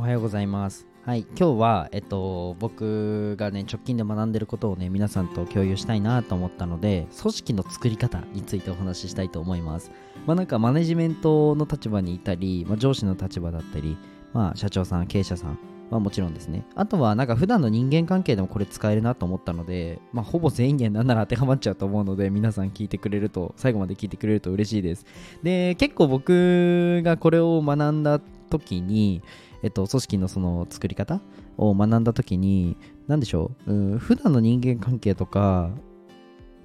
おはようございます。はい、今日は、えっと、僕がね、直近で学んでることをね、皆さんと共有したいなと思ったので、組織の作り方についてお話ししたいと思います。まあ、なんか、マネジメントの立場にいたり、まあ、上司の立場だったり、まあ、社長さん、経営者さん、まあ、もちろんですね。あとは、なんか、普段の人間関係でもこれ使えるなと思ったので、まあ、ほぼ全員になんなら当てはまっちゃうと思うので、皆さん聞いてくれると、最後まで聞いてくれると嬉しいです。で、結構僕がこれを学んだ時に、えっと、組織のその作り方を学んだ時に何でしょう、うん、普段の人間関係とか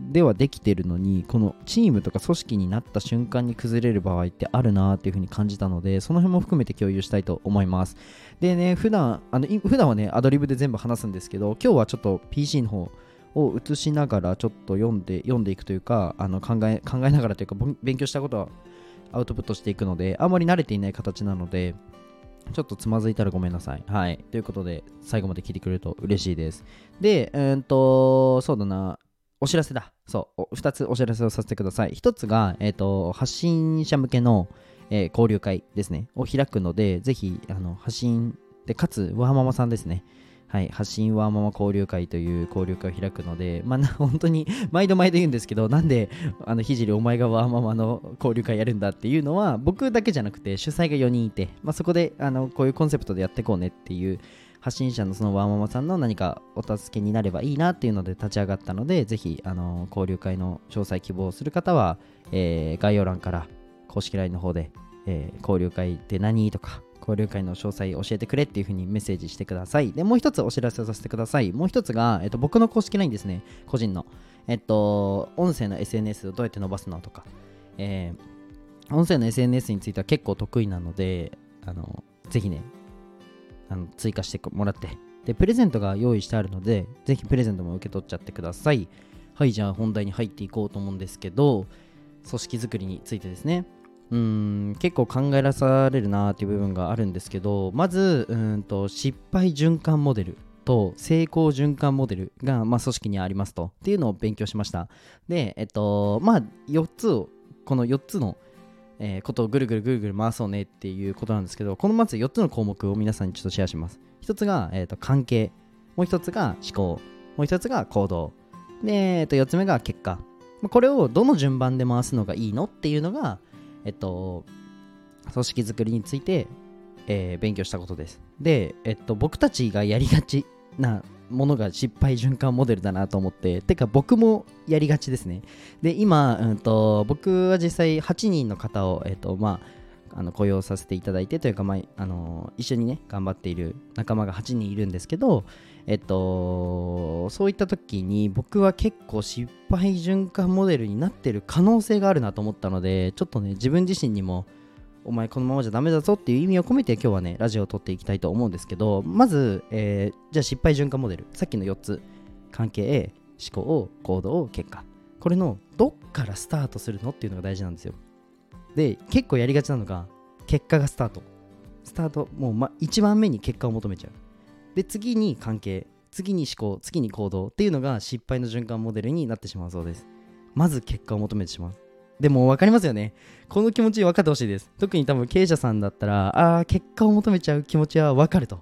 ではできてるのにこのチームとか組織になった瞬間に崩れる場合ってあるなっていうふうに感じたのでその辺も含めて共有したいと思います。でね普段あの普段はねアドリブで全部話すんですけど今日はちょっと PC の方を映しながらちょっと読んで読んでいくというかあの考え考えながらというか勉強したことはアウトプットしていくのであんまり慣れていない形なのでちょっとつまずいたらごめんなさい。はい。ということで、最後まで聞いてくれると嬉しいです。で、うんと、そうだな、お知らせだ。そう、2つお知らせをさせてください。1つが、えっ、と、発信者向けの、えー交流会ですね、を開くので、ぜひ、あの、発信で、かつ、わはママさんですね。はい、発信ワーママ交流会という交流会を開くので、まあ、本当に毎度毎度言うんですけど、なんで、あの、ひじりお前がワーママの交流会やるんだっていうのは、僕だけじゃなくて、主催が4人いて、まあ、そこで、あの、こういうコンセプトでやっていこうねっていう、発信者のそのワーママさんの何かお助けになればいいなっていうので立ち上がったので、ぜひ、あの、交流会の詳細希望する方は、えー概要欄から公式 LINE の方で、えー交流会って何？とか、交流会の詳細教えてくれっていう風にメッセージしてください。で、もう一つお知らせさせてください。もう一つが、えっと、僕の公式 LINE ですね、個人の。えっと、音声の SNS をどうやって伸ばすのとか、えー音声の SNS については結構得意なので、あの、ぜひね、あの追加してもらって、で、プレゼントが用意してあるので、ぜひプレゼントも受け取っちゃってください。はい、じゃあ本題に入っていこうと思うんですけど、組織づくりについてですね。うん結構考えらされるなーっていう部分があるんですけどまずうんと失敗循環モデルと成功循環モデルが、まあ、組織にありますとっていうのを勉強しました。でえっとまあ4つをこの4つの、えーことをぐるぐるぐるぐる回そうねっていうことなんですけどこのまず4つの項目を皆さんにちょっとシェアします。1つが、えーと関係。もう1つが思考。もう1つが行動。で、えーと4つ目が結果。これをどの順番で回すのがいいのっていうのがえっと、組織づくりについて、えー勉強したことです。で、えっと、僕たちがやりがちなものが失敗循環モデルだなと思って、てか僕もやりがちですね。で、今、うんと、僕は実際8人の方を、えっと、まあ、あの雇用させていただいてというか、まあ、あの一緒にね頑張っている仲間が8人いるんですけど、えっと、そういった時に僕は結構失敗循環モデルになってる可能性があるなと思ったのでちょっとね自分自身にもお前このままじゃダメだぞっていう意味を込めて今日はねラジオを撮っていきたいと思うんですけどまず、えーじゃあ失敗循環モデルさっきの4つ関係思考行動結果。これのどっからスタートするのっていうのが大事なんですよ。で結構やりがちなのが結果がスタート。スタートもう、ま、1番目に結果を求めちゃう。で次に関係次に思考次に行動っていうのが失敗の循環モデルになってしまうそうです。まず結果を求めてしまう。でも分かりますよね。この気持ち分かってほしいです。特に多分経営者さんだったらああ結果を求めちゃう気持ちは分かると。っ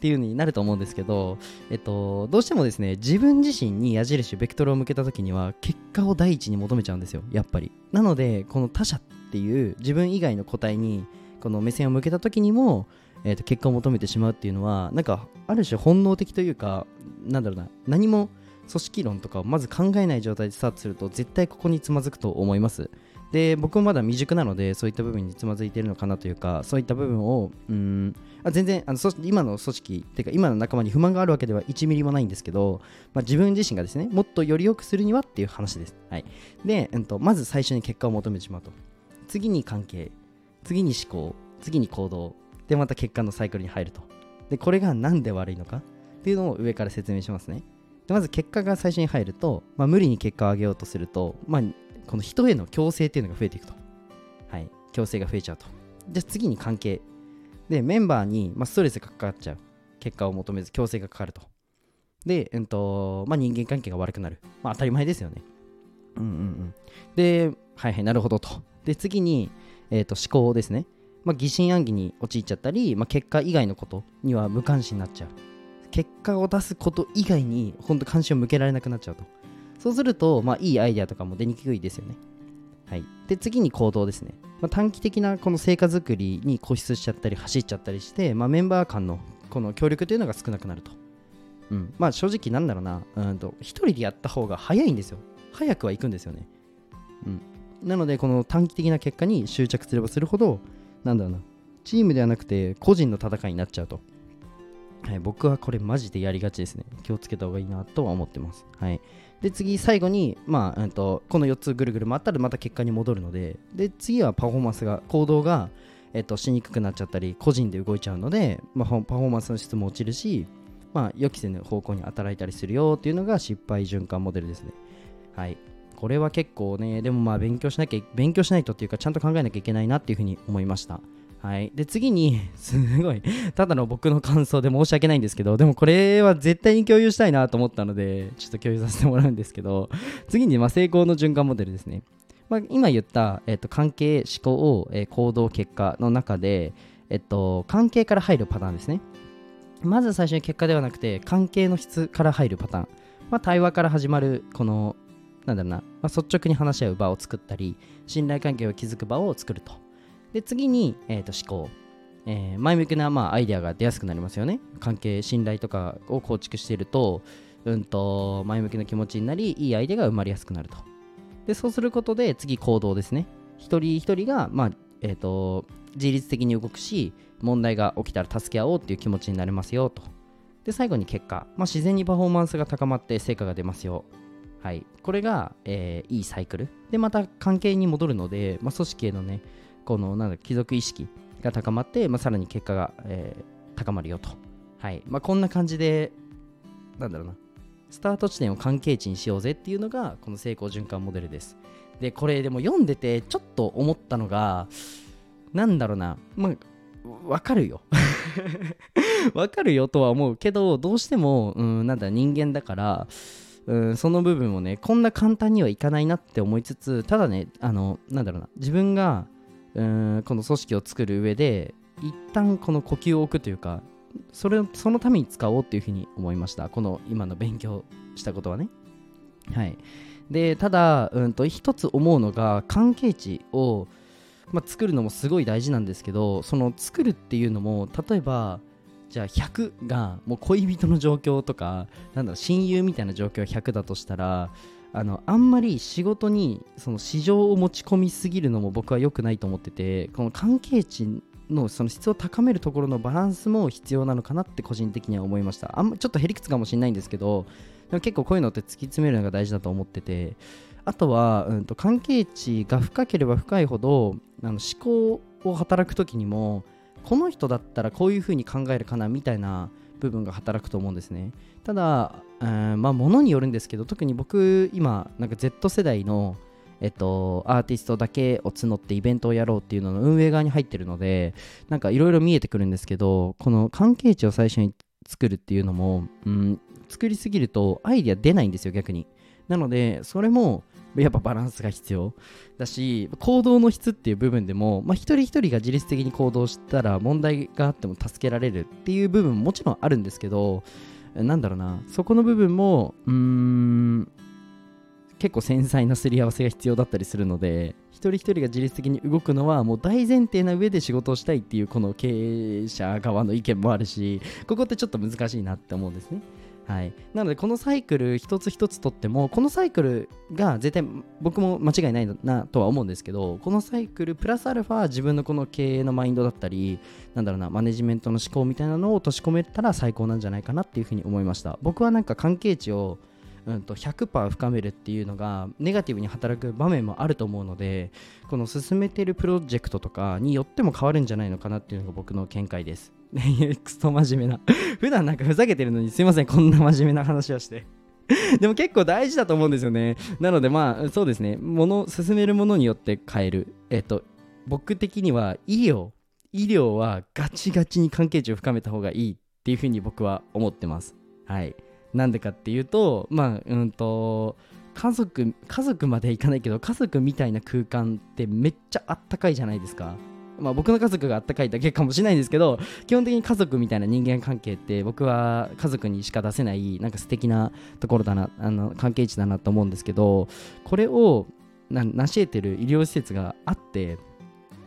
ていう風になると思うんですけど、えっと、どうしてもですね自分自身に矢印ベクトルを向けた時には結果を第一に求めちゃうんですよ。やっぱり。なのでこの他者っていう自分以外の個体にこの目線を向けた時にもえー、と結果を求めてしまうっていうのはなんかある種本能的というかなんだろうな何も組織論とかをまず考えない状態でスタートすると絶対ここにつまずくと思います。で僕もまだ未熟なのでそういった部分につまずいてるのかなというかそういった部分をうんあ全然あの今の組織っていうか今の仲間に不満があるわけでは1ミリもないんですけど、まあ、自分自身がですねもっとより良くするにはっていう話です、はい、で、うん、とまず最初に結果を求めてしまうと。次に関係次に思考次に行動でまた結果のサイクルに入ると。でこれが何で悪いのか？っていうのを上から説明しますね。でまず結果が最初に入ると、まあ、無理に結果を上げようとすると、まあ、この人への強制っていうのが増えていくと。はい。強制が増えちゃうと。じゃあ次に関係。でメンバーに、まあ、ストレスがかかっちゃう。結果を求めず強制がかかると。で、うんとまあ、人間関係が悪くなる、まあ、当たり前ですよね。うんうんうん。ではいはいなるほどと。で次に、えー、と思考ですね。まあ、疑心暗鬼に陥っちゃったり、まあ、結果以外のことには無関心になっちゃう。結果を出すこと以外に本当関心を向けられなくなっちゃうと。そうすると、まあ、いいアイデアとかも出にくいですよね。はい。で次に行動ですね、まあ、短期的なこの成果作りに固執しちゃったり走っちゃったりして、まあ、メンバー間のこの協力というのが少なくなると。うん、まあ正直なんだろうな、うんと、一人でやった方が早いんですよ。早くはいくんですよね。うん。なので、この短期的な結果に執着すればするほど、なんだろうな、チームではなくて個人の戦いになっちゃうと。はい、僕はこれマジでやりがちですね。気をつけた方がいいなとは思ってます。はい。で、次、最後に、まあ、うんと、この4つぐるぐる回ったらまた結果に戻るので、で、次はパフォーマンスが、行動が、えっと、しにくくなっちゃったり、個人で動いちゃうので、まあ、パフォーマンスの質も落ちるし、まあ、予期せぬ方向に働いたりするよっていうのが失敗循環モデルですね。はい。これは結構ね、でもまあ勉強しなきゃ、勉強しないとっていうか、ちゃんと考えなきゃいけないなっていうふうに思いました。はい。で、次に、すごい、ただの僕の感想で申し訳ないんですけど、でもこれは絶対に共有したいなと思ったので、ちょっと共有させてもらうんですけど、次に、ま、成功の循環モデルですね。まあ、今言った、えっと、関係、思考、え、行動、結果の中で、えっと、関係から入るパターンですね。まず最初に結果ではなくて関係の質から入るパターン、まあ、対話から始まるこのなんだろうな、まあ、率直に話し合う場を作ったり信頼関係を築く場を作ると。で次に、えー、と思考、えー、前向きな、まあ、アイデアが出やすくなりますよね。関係信頼とかを構築しているとうんと前向きな気持ちになりいいアイデアが生まれやすくなると。でそうすることで次行動ですね。一人一人が、まあえーと自律的に動くし問題が起きたら助け合おうっていう気持ちになれますよと。で、最後に結果、まあ、自然にパフォーマンスが高まって成果が出ますよ。はい。これが、えー、いいサイクル。で、また関係に戻るので、まあ、組織へのね、この、なんだ、貴族意識が高まって、まあ、さらに結果が、えー、高まるよと。はい。まあ、こんな感じで、なんだろうな。スタート地点を関係値にしようぜっていうのが、この成功循環モデルです。で、これでも読んでて、ちょっと思ったのが、なんだろうな、まあ、わかるよ わかるよとは思うけどどうしても、うん、なんだ人間だから、うん、その部分をねこんな簡単にはいかないなって思いつつただねあのなんだろうな自分がうんこの組織を作る上で一旦この呼吸を置くというかそれそのために使おうっていうふうに思いました。この今の勉強したことはね。はい。でただ、うんと一つ思うのが関係値をまあ、作るのもすごい大事なんですけどその作るっていうのも例えばじゃあ100がもう恋人の状況とかなんだろう親友みたいな状況が100だとしたらあのあんまり仕事にその市場を持ち込みすぎるのも僕は良くないと思っててこの関係値のその質を高めるところのバランスも必要なのかなって個人的には思いました。あんまちょっとへりくつかもしれないんですけどでも結構こういうのって突き詰めるのが大事だと思っててあとは、うんと、関係値が深ければ深いほどあの思考を働く時にもこの人だったらこういうふうに考えるかなみたいな部分が働くと思うんですね。ただ、うん、まあ物によるんですけど特に僕今なんか Z 世代のえっと、アーティストだけを募ってイベントをやろうっていうのの運営側に入ってるのでなんかいろいろ見えてくるんですけどこの関係値を最初に作るっていうのも、うん、作りすぎるとアイディア出ないんですよ逆に。なのでそれも やっぱバランスが必要だし行動の質っていう部分でも、まあ、一人一人が自律的に行動したら問題があっても助けられるっていう部分ももちろんあるんですけどなんだろうなそこの部分もうーん結構繊細なすり合わせが必要だったりするので一人一人が自律的に動くのはもう大前提な上で仕事をしたいっていうこの経営者側の意見もあるしここってちょっと難しいなって思うんですね。はい、なのでこのサイクル一つ一つとってもこのサイクルが絶対僕も間違いないなとは思うんですけどこのサイクルプラスアルファ自分のこの経営のマインドだったりなんだろうなマネジメントの思考みたいなのを落とし込めたら最高なんじゃないかなっていうふうに思いました。僕はなんか関係値をうんと100%深めるっていうのがネガティブに働く場面もあると思うのでこの進めているプロジェクトとかによっても変わるんじゃないのかなっていうのが僕の見解です。クソ真面目な。普段なんかふざけてるのにすいませんこんな真面目な話をして。でも結構大事だと思うんですよね。なのでまあそうですね。もの進めるものによって変える。えっと僕的には医療。医療はガチガチに関係値を深めた方がいいっていうふうに僕は思ってます。はい。なんでかっていうとまあうんと家族家族まではいかないけど家族みたいな空間ってめっちゃあったかいじゃないですか。まあ、僕の家族があったかいだけかもしれないんですけど基本的に家族みたいな人間関係って僕は家族にしか出せないなんか素敵なところだなあの関係値だなと思うんですけどこれをな成し得てる医療施設があって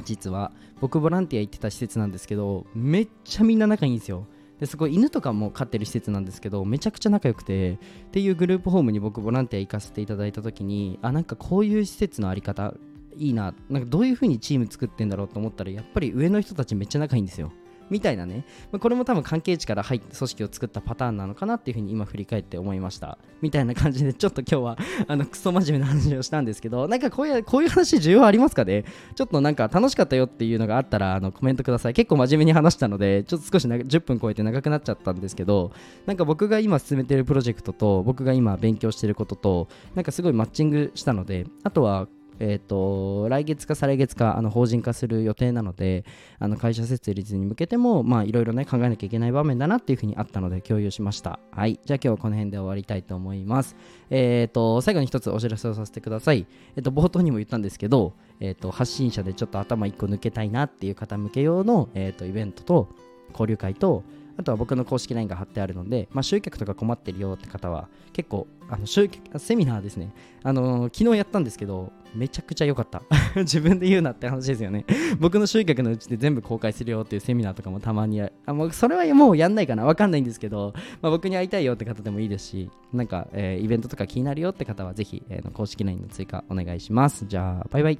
実は僕ボランティア行ってた施設なんですけどめっちゃみんな仲いいんですよ。ですごい犬とかも飼ってる施設なんですけどめちゃくちゃ仲良くてっていうグループホームに僕ボランティア行かせていただいた時にあなんかこういう施設のあり方いいな。なんかどういう風にチーム作ってんだろうと思ったらやっぱり上の人たちめっちゃ仲いいんですよ。みたいなね、まあ、これも多分関係値から入って組織を作ったパターンなのかなっていうふうに今振り返って思いました。みたいな感じでちょっと今日は あのクソ真面目な話をしたんですけどなんかこういうこういう話需要ありますかね？ちょっとなんか楽しかったよっていうのがあったらあのコメントください。結構真面目に話したのでちょっと少し10分超えて長くなっちゃったんですけどなんか僕が今進めてるプロジェクトと僕が今勉強してることとなんかすごいマッチングしたのであとはえーと、来月か再来月かあの法人化する予定なのであの会社設立に向けてもいろいろね考えなきゃいけない場面だなっていうふうにあったので共有しました。はい。じゃあ今日はこの辺で終わりたいと思います。えっ、ー、と最後に一つお知らせをさせてください。えっ、ー、と冒頭にも言ったんですけど、えーと、発信者でちょっと頭1個抜けたいなっていう方向け用の、えーとイベントと交流会とあとは僕の公式 LINE が貼ってあるので、まあ、集客とか困ってるよって方は、結構、あの集客セミナーですね、あのー、昨日やったんですけど、めちゃくちゃ良かった。自分で言うなって話ですよね。僕の集客のうちで全部公開するよっていうセミナーとかもたまにああもうそれはもうやんないかなわかんないんですけど、まあ、僕に会いたいよって方でもいいですし、なんか、えー、イベントとか気になるよって方はぜひ、えー、公式 LINE の追加お願いします。じゃあ、バイバイ。